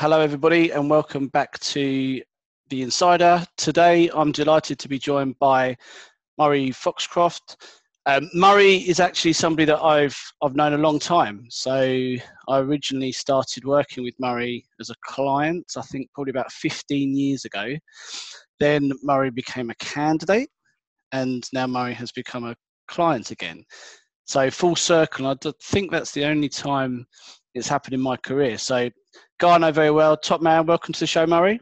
Hello, everybody, and welcome back to The Insider. Today, I'm delighted to be joined by Murray Foxcroft. Um, Murray is actually somebody that I've I've known a long time. So I originally started working with Murray as a client, I think probably about 15 years ago. Then Murray became a candidate, and now Murray has become a client again. So full circle. I think that's the only time it's happened in my career. So, guy I know very well, top man. Welcome to the show, Murray.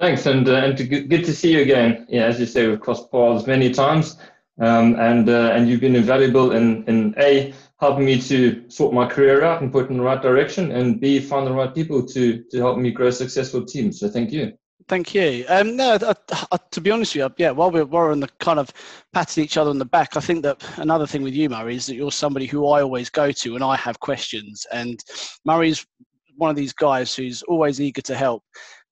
Thanks, and uh, and to, good to see you again. Yeah, as you say, we've crossed paths many times, um, and uh, and you've been invaluable in in a helping me to sort my career out and put in the right direction, and b find the right people to to help me grow successful teams. So thank you. Thank you. Um, no, uh, uh, to be honest with you, yeah, while we're, we're on the kind of patting each other on the back, I think that another thing with you, Murray, is that you're somebody who I always go to when I have questions. And Murray's one of these guys who's always eager to help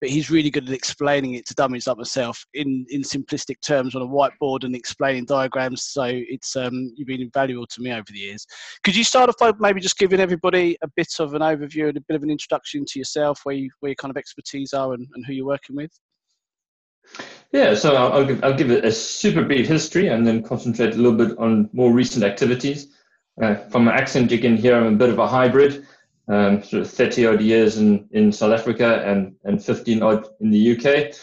but he's really good at explaining it to dummies like myself in, in simplistic terms on a whiteboard and explaining diagrams. So it's um, you've been invaluable to me over the years. Could you start off by maybe just giving everybody a bit of an overview and a bit of an introduction to yourself, where you, where your kind of expertise are and, and who you're working with? Yeah, so I'll, I'll, give, I'll give a super brief history and then concentrate a little bit on more recent activities. Uh, from my accent, you can hear I'm a bit of a hybrid um, sort of 30 odd years in, in South Africa and, and 15 odd in the UK.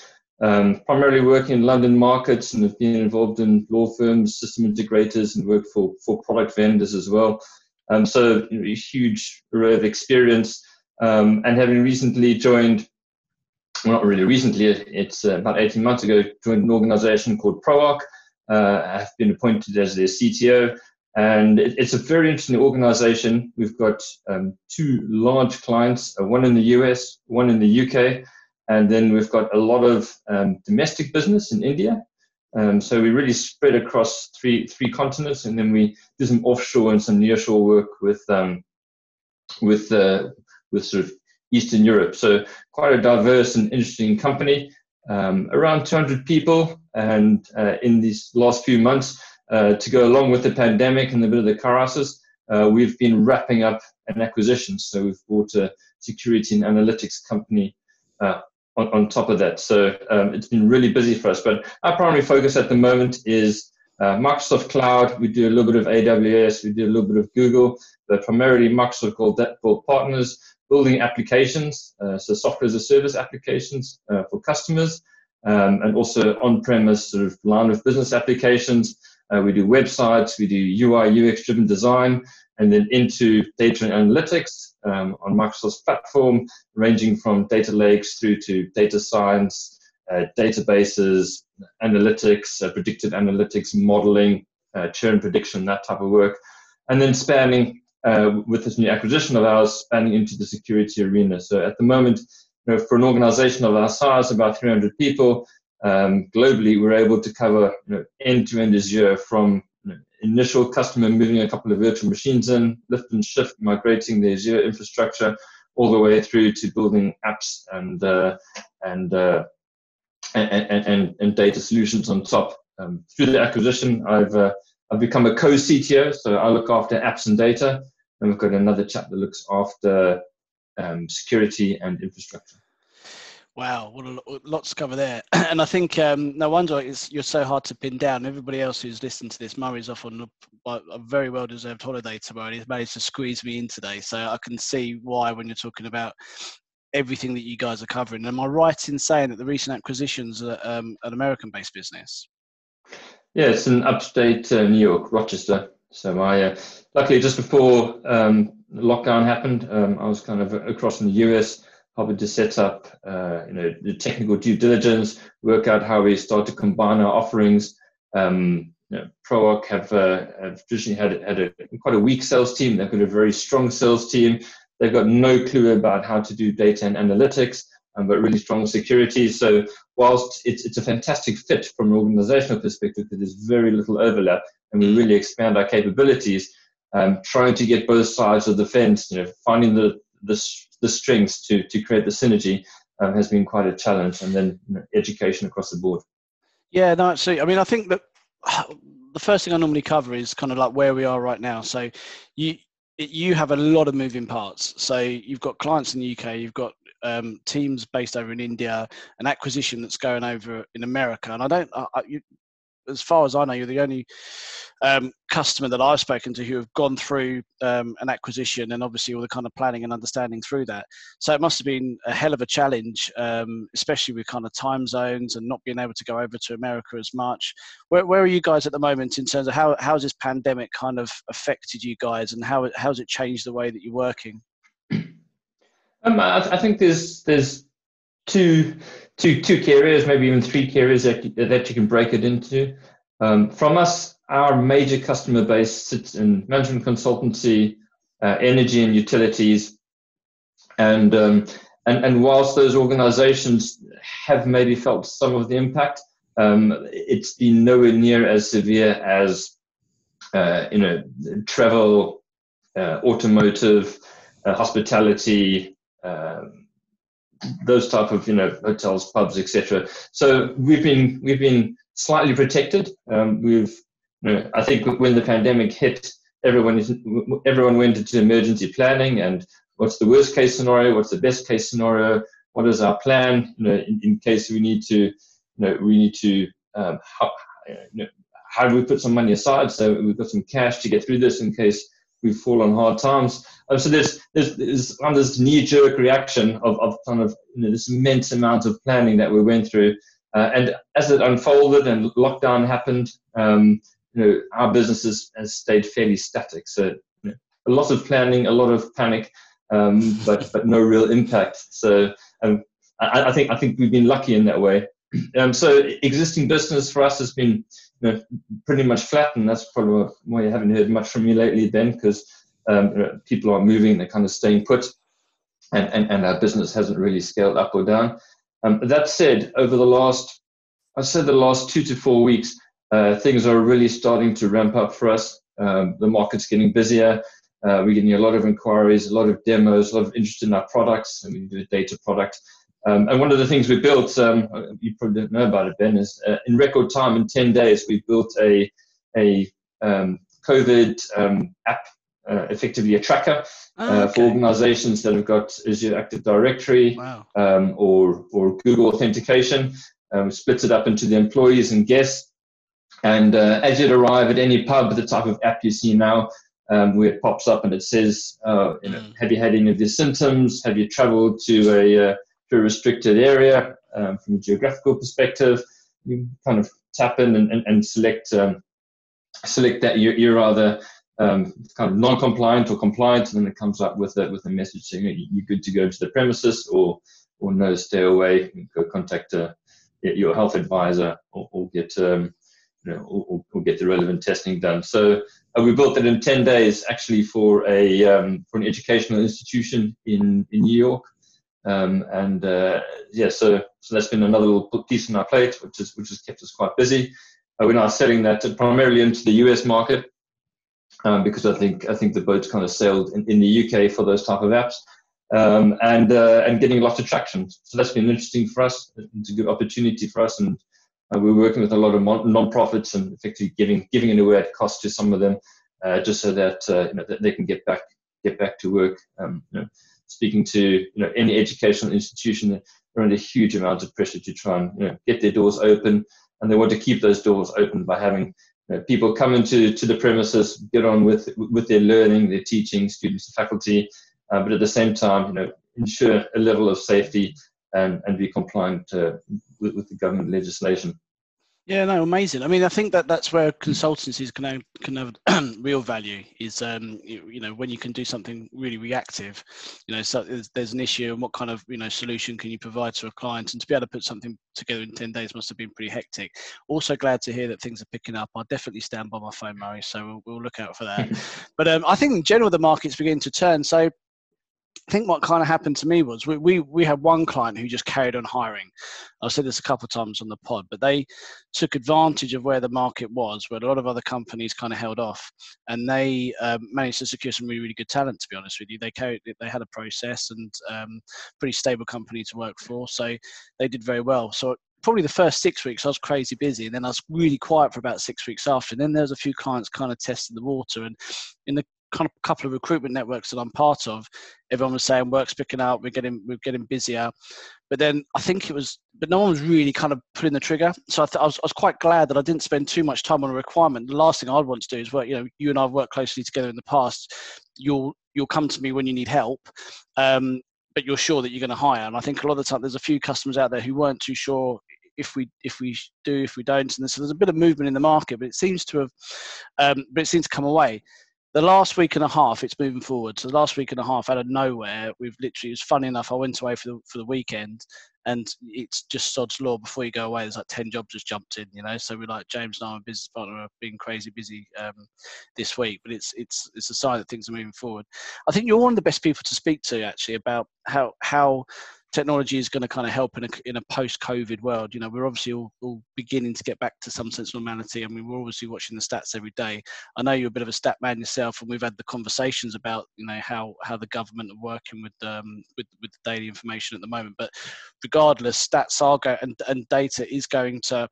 Um, primarily working in London markets and have been involved in law firms, system integrators, and worked for, for product vendors as well. Um, so, you know, a huge array of experience. Um, and having recently joined, well, not really recently, it's uh, about 18 months ago, joined an organization called ProArch. Uh, I've been appointed as their CTO and it, it's a very interesting organization. We've got um, two large clients, uh, one in the US, one in the UK, and then we've got a lot of um, domestic business in India. Um, so we really spread across three three continents, and then we do some offshore and some nearshore work with um, with uh, with sort of Eastern Europe. So quite a diverse and interesting company. Um, around 200 people, and uh, in these last few months, to go along with the pandemic and a bit of the crisis, uh, we've been wrapping up an acquisition. So we've bought a security and analytics company uh, on, on, top of that. So um, it's been really busy for us. But our primary focus at the moment is uh, Microsoft Cloud. We do a little bit of AWS. We do a little bit of Google, but primarily Microsoft called that for partners, building applications, uh, so software as a service applications uh, for customers, um, and also on-premise sort of line of business applications. Uh, we do websites, we do UI, UX driven design, and then into data and analytics um, on Microsoft's platform, ranging from data lakes through to data science, uh, databases, analytics, uh, predictive analytics, modeling, uh, churn prediction, that type of work. And then spanning uh, with this new acquisition of ours, spanning into the security arena. So at the moment, you know, for an organization of our size, about 300 people, um, globally, we're able to cover you know, end-to-end Azure from you know, initial customer moving a couple of virtual machines in, lift and shift, migrating the Azure infrastructure, all the way through to building apps and uh, and, uh, and, and, and data solutions on top. Um, through the acquisition, I've uh, I've become a co-CTO, so I look after apps and data, and we've got another chap that looks after um, security and infrastructure. Wow, what a lot to cover there. And I think um, no wonder it's, you're so hard to pin down. Everybody else who's listened to this, Murray's off on a, a very well deserved holiday tomorrow. He's managed to squeeze me in today. So I can see why when you're talking about everything that you guys are covering. Am I right in saying that the recent acquisitions are um, an American based business? Yeah, it's in upstate uh, New York, Rochester. So I, uh, luckily, just before um, lockdown happened, um, I was kind of across in the US helping to set up uh, you know the technical due diligence, work out how we start to combine our offerings. Um, you know, have, uh, have traditionally had had a quite a weak sales team. They've got a very strong sales team. They've got no clue about how to do data and analytics, um, but really strong security. So whilst it's it's a fantastic fit from an organizational perspective, there's very little overlap, and we really expand our capabilities. Um, trying to get both sides of the fence, you know, finding the the the strengths to to create the synergy um, has been quite a challenge, and then you know, education across the board. Yeah, no, absolutely. I mean, I think that the first thing I normally cover is kind of like where we are right now. So, you you have a lot of moving parts. So you've got clients in the UK, you've got um, teams based over in India, an acquisition that's going over in America, and I don't. I, you, as far as I know, you're the only um, customer that I've spoken to who have gone through um, an acquisition and obviously all the kind of planning and understanding through that. So it must have been a hell of a challenge, um, especially with kind of time zones and not being able to go over to America as much. Where, where are you guys at the moment in terms of how how has this pandemic kind of affected you guys and how how has it changed the way that you're working? Um, I, I think there's there's two two two carriers, maybe even three carriers that, that you can break it into. Um, from us, our major customer base sits in management consultancy, uh, energy and utilities, and um, and and whilst those organisations have maybe felt some of the impact, um, it's been nowhere near as severe as uh, you know travel, uh, automotive, uh, hospitality. Um, those type of you know hotels, pubs, etc. So we've been we've been slightly protected. Um, we've you know, I think when the pandemic hit, everyone is everyone went into emergency planning and what's the worst case scenario, what's the best case scenario, what is our plan, you know, in, in case we need to, you know, we need to um, how, you know, how do we put some money aside so we've got some cash to get through this in case we fall on hard times. Um, so there's there's, there's kind of this knee-jerk reaction of, of kind of you know, this immense amount of planning that we went through, uh, and as it unfolded and lockdown happened, um, you know our business has, stayed fairly static. So you know, a lot of planning, a lot of panic, um, but but no real impact. So um, I, I, think I think we've been lucky in that way. Um, so existing business for us has been you know, pretty much flat, and that's probably why you haven't heard much from me lately, Ben, because um, people are moving, they're kind of staying put, and, and, and our business hasn't really scaled up or down. Um, that said, over the last, I said the last two to four weeks, uh, things are really starting to ramp up for us. Um, the market's getting busier. Uh, we're getting a lot of inquiries, a lot of demos, a lot of interest in our products. and we do a data product. Um, and one of the things we built, um, you probably don't know about it, Ben, is uh, in record time, in 10 days, we built a, a um, COVID um, app uh, effectively a tracker oh, uh, okay. for organizations that have got Azure Active Directory wow. um, or, or Google Authentication. Um, splits it up into the employees and guests. And uh, as you'd arrive at any pub, the type of app you see now, um, where it pops up and it says, uh, you know, mm. have you had any of these symptoms? Have you traveled to a, uh, to a restricted area um, from a geographical perspective? You kind of tap in and, and, and select um, select that you're, you're either um, kind of non-compliant or compliant, and then it comes up with a with a message saying you're good to go to the premises, or or no, stay away. Go contact a, uh, your health advisor, or, or get um, you know, or, or, get the relevant testing done. So uh, we built that in ten days, actually, for a um, for an educational institution in in New York. Um, and uh, yeah, so so that's been another little piece on our plate, which is which has kept us quite busy. Uh, we're now selling that primarily into the US market, um, because I think I think the boat's kind of sailed in, in the UK for those type of apps, um, and uh, and getting lots of traction. So that's been interesting for us. It's a good opportunity for us, and uh, we're working with a lot of non-profits and effectively giving giving it away at cost to some of them, uh, just so that uh, you know that they can get back get back to work. Um, you know, speaking to you know any educational institution, they're under huge amount of pressure to try and you know, get their doors open, and they want to keep those doors open by having you know, people come into to the premises, get on with with their learning, their teaching, students, faculty, uh, but at the same time, you know, ensure a level of safety and, and be compliant uh, with, with the government legislation. Yeah, no, amazing. I mean, I think that that's where consultancies can have, can have real value. Is um, you, you, know when you can do something really reactive. You know, so there's, there's, an issue, and what kind of you know solution can you provide to a client? And to be able to put something together in ten days must have been pretty hectic. Also, glad to hear that things are picking up. I'll definitely stand by my phone, Murray. So we'll, we'll look out for that. but um, I think in general the market's beginning to turn. So I think what kind of happened to me was we, we, we had one client who just carried on hiring. I've said this a couple of times on the pod, but they took advantage of where the market was, where a lot of other companies kind of held off, and they um, managed to secure some really, really good talent. To be honest with you, they carried, they had a process and um, pretty stable company to work for, so they did very well. So probably the first six weeks I was crazy busy, and then I was really quiet for about six weeks after. And then there was a few clients kind of testing the water, and in the couple of recruitment networks that I'm part of, everyone was saying work's picking up, we're getting we're getting busier. But then I think it was, but no one was really kind of pulling the trigger. So I, th- I, was, I was quite glad that I didn't spend too much time on a requirement. The last thing I'd want to do is work. You know, you and I've worked closely together in the past. You'll you'll come to me when you need help, um, but you're sure that you're going to hire. And I think a lot of the time there's a few customers out there who weren't too sure if we if we do if we don't and so there's a bit of movement in the market but it seems to have um, but it seems to come away the last week and a half, it's moving forward. So the last week and a half, out of nowhere, we've literally. It was funny enough. I went away for the for the weekend, and it's just sod's law. Before you go away, there's like ten jobs just jumped in. You know, so we're like James and I, my business partner, have been crazy busy um, this week. But it's it's it's a sign that things are moving forward. I think you're one of the best people to speak to actually about how how technology is going to kind of help in a, in a post-COVID world. You know, we're obviously all, all, beginning to get back to some sense of normality. I mean, we're obviously watching the stats every day. I know you're a bit of a stat man yourself, and we've had the conversations about you know how how the government are working with um with with the daily information at the moment. But regardless, stats are going and, and data is going to.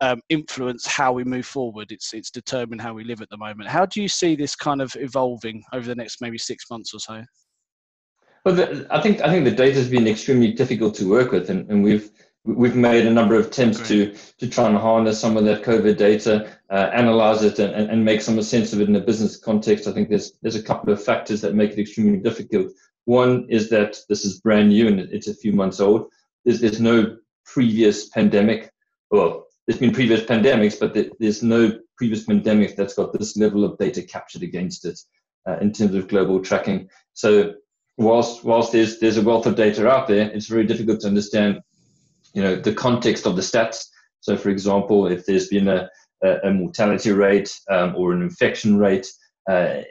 Um, influence how we move forward. It's it's determined how we live at the moment. How do you see this kind of evolving over the next maybe six months or so? Well, the, I think I think the data has been extremely difficult to work with, and, and we've we've made a number of attempts Great. to to try and harness some of that COVID data, uh, analyze it, and, and make some sense of it in a business context. I think there's there's a couple of factors that make it extremely difficult. One is that this is brand new and it's a few months old. There's there's no previous pandemic. Well, there's been previous pandemics, but there's no previous pandemic that's got this level of data captured against it uh, in terms of global tracking. So whilst whilst there's there's a wealth of data out there, it's very difficult to understand, you know, the context of the stats. So, for example, if there's been a, a, mortality rate um, or an infection rate, uh,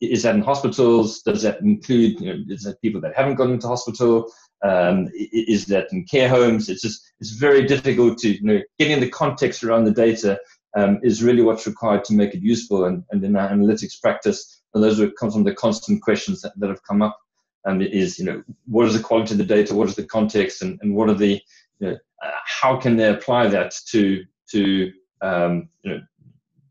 is that in hospitals? Does that include, you know, is that people that haven't gone into hospital? Um, is that in care homes? It's just it's very difficult to you know getting the context around the data um, is really what's required to make it useful. And, and in our analytics practice, and those are some of the constant questions that, that have come up um, is you know what is the quality of the data, what is the context, and, and what are the you know, uh, how can they apply that to to um, you know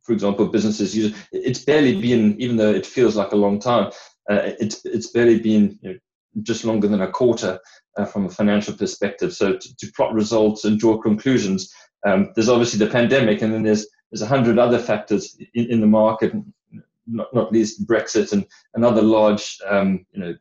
for example businesses use it's barely been even though it feels like a long time uh, it's it's barely been you know, just longer than a quarter uh, from a financial perspective. So to, to plot results and draw conclusions um, there's obviously the pandemic and then there's there's a hundred other factors in, in the market not, not least Brexit and, and other large um, you know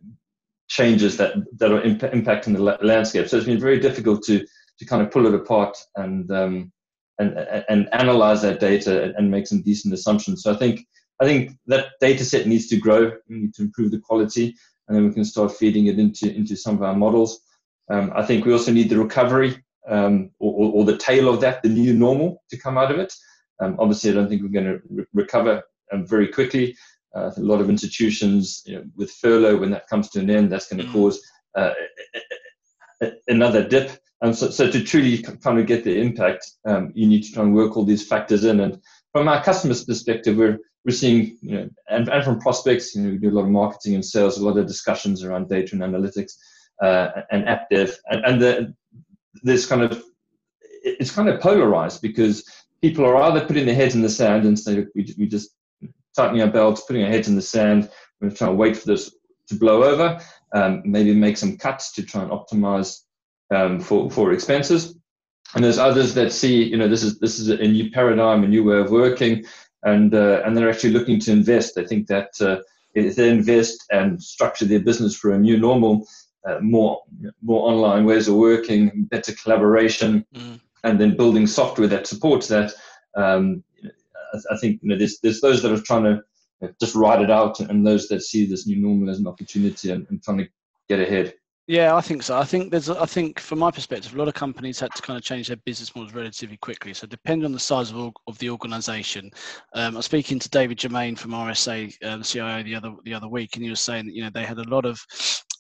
changes that that are imp- impacting the landscape. So it's been very difficult to to kind of pull it apart and um, and and analyze that data and make some decent assumptions. So I think I think that data set needs to grow. We need to improve the quality, and then we can start feeding it into into some of our models. Um, I think we also need the recovery um, or, or, the tail of that, the new normal, to come out of it. Um, obviously, I don't think we're going to re- recover um, very quickly. Uh, a lot of institutions, you know, with furlough, when that comes to an end, that's going to mm. cause uh, another dip. And so, so to truly kind of get the impact, um, you need to try and work all these factors in. And from our customers' perspective, we're we're seeing, you know, and, and from prospects, you know, we do a lot of marketing and sales, a lot of discussions around data and analytics uh, and app dev, and, and the, this kind of it's kind of polarized because people are either putting their heads in the sand and say we, we just tightening our belts, putting our heads in the sand. We're trying to wait for this to blow over. Um, maybe make some cuts to try and optimize um, for for expenses. And there's others that see, you know, this is this is a new paradigm, a new way of working, and uh, and they're actually looking to invest. They think that uh, if they invest and structure their business for a new normal, uh, more more online ways of working, better collaboration, mm. and then building software that supports that, um, I, think you know, there's there's those that are trying to just ride it out, and those that see this new normal as an opportunity and, and trying to get ahead. Yeah, I think so. I think there's, I think from my perspective, a lot of companies had to kind of change their business models relatively quickly. So depending on the size of, of the organisation, um, I was speaking to David Germain from RSA, the CIO, the other the other week, and he was saying that you know they had a lot of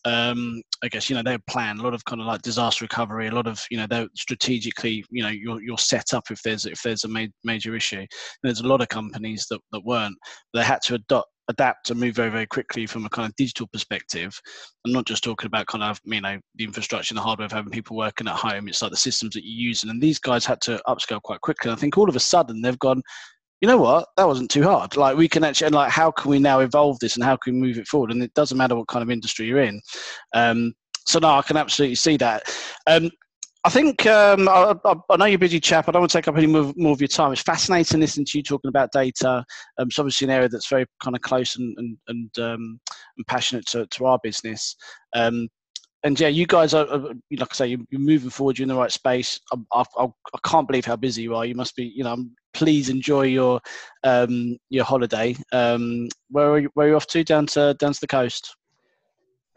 um, I guess you know they plan a lot of kind of like disaster recovery, a lot of you know they're strategically you know you're you're set up if there's if there's a ma- major issue. And there's a lot of companies that that weren't. They had to adopt adapt and move very very quickly from a kind of digital perspective. I'm not just talking about kind of you know the infrastructure and the hardware of having people working at home. It's like the systems that you're using, and these guys had to upscale quite quickly. I think all of a sudden they've gone you know what, that wasn't too hard. Like we can actually, and like, how can we now evolve this and how can we move it forward? And it doesn't matter what kind of industry you're in. Um, so no, I can absolutely see that. Um, I think um, I, I, know you're busy, chap. I don't want to take up any more, more, of your time. It's fascinating listening to you talking about data. Um, it's obviously an area that's very kind of close and and and, um, and passionate to, to our business. Um, and yeah, you guys are, like I say, you're, moving forward. You're in the right space. I, I, I, can't believe how busy you are. You must be, you know. Please enjoy your um, your holiday. Um, where are you, where are you off to? Down to down to the coast.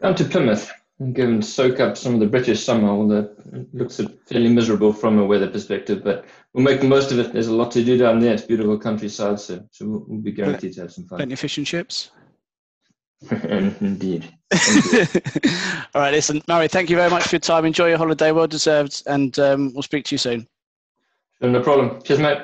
Down to Plymouth and go and soak up some of the British summer, although it looks fairly miserable from a weather perspective. But we'll make the most of it. There's a lot to do down there. It's beautiful countryside, so, so we'll, we'll be guaranteed to have some fun. Plenty of fish and chips. Indeed. All right, listen, Murray, thank you very much for your time. Enjoy your holiday, well deserved, and um, we'll speak to you soon. No problem. Cheers, mate.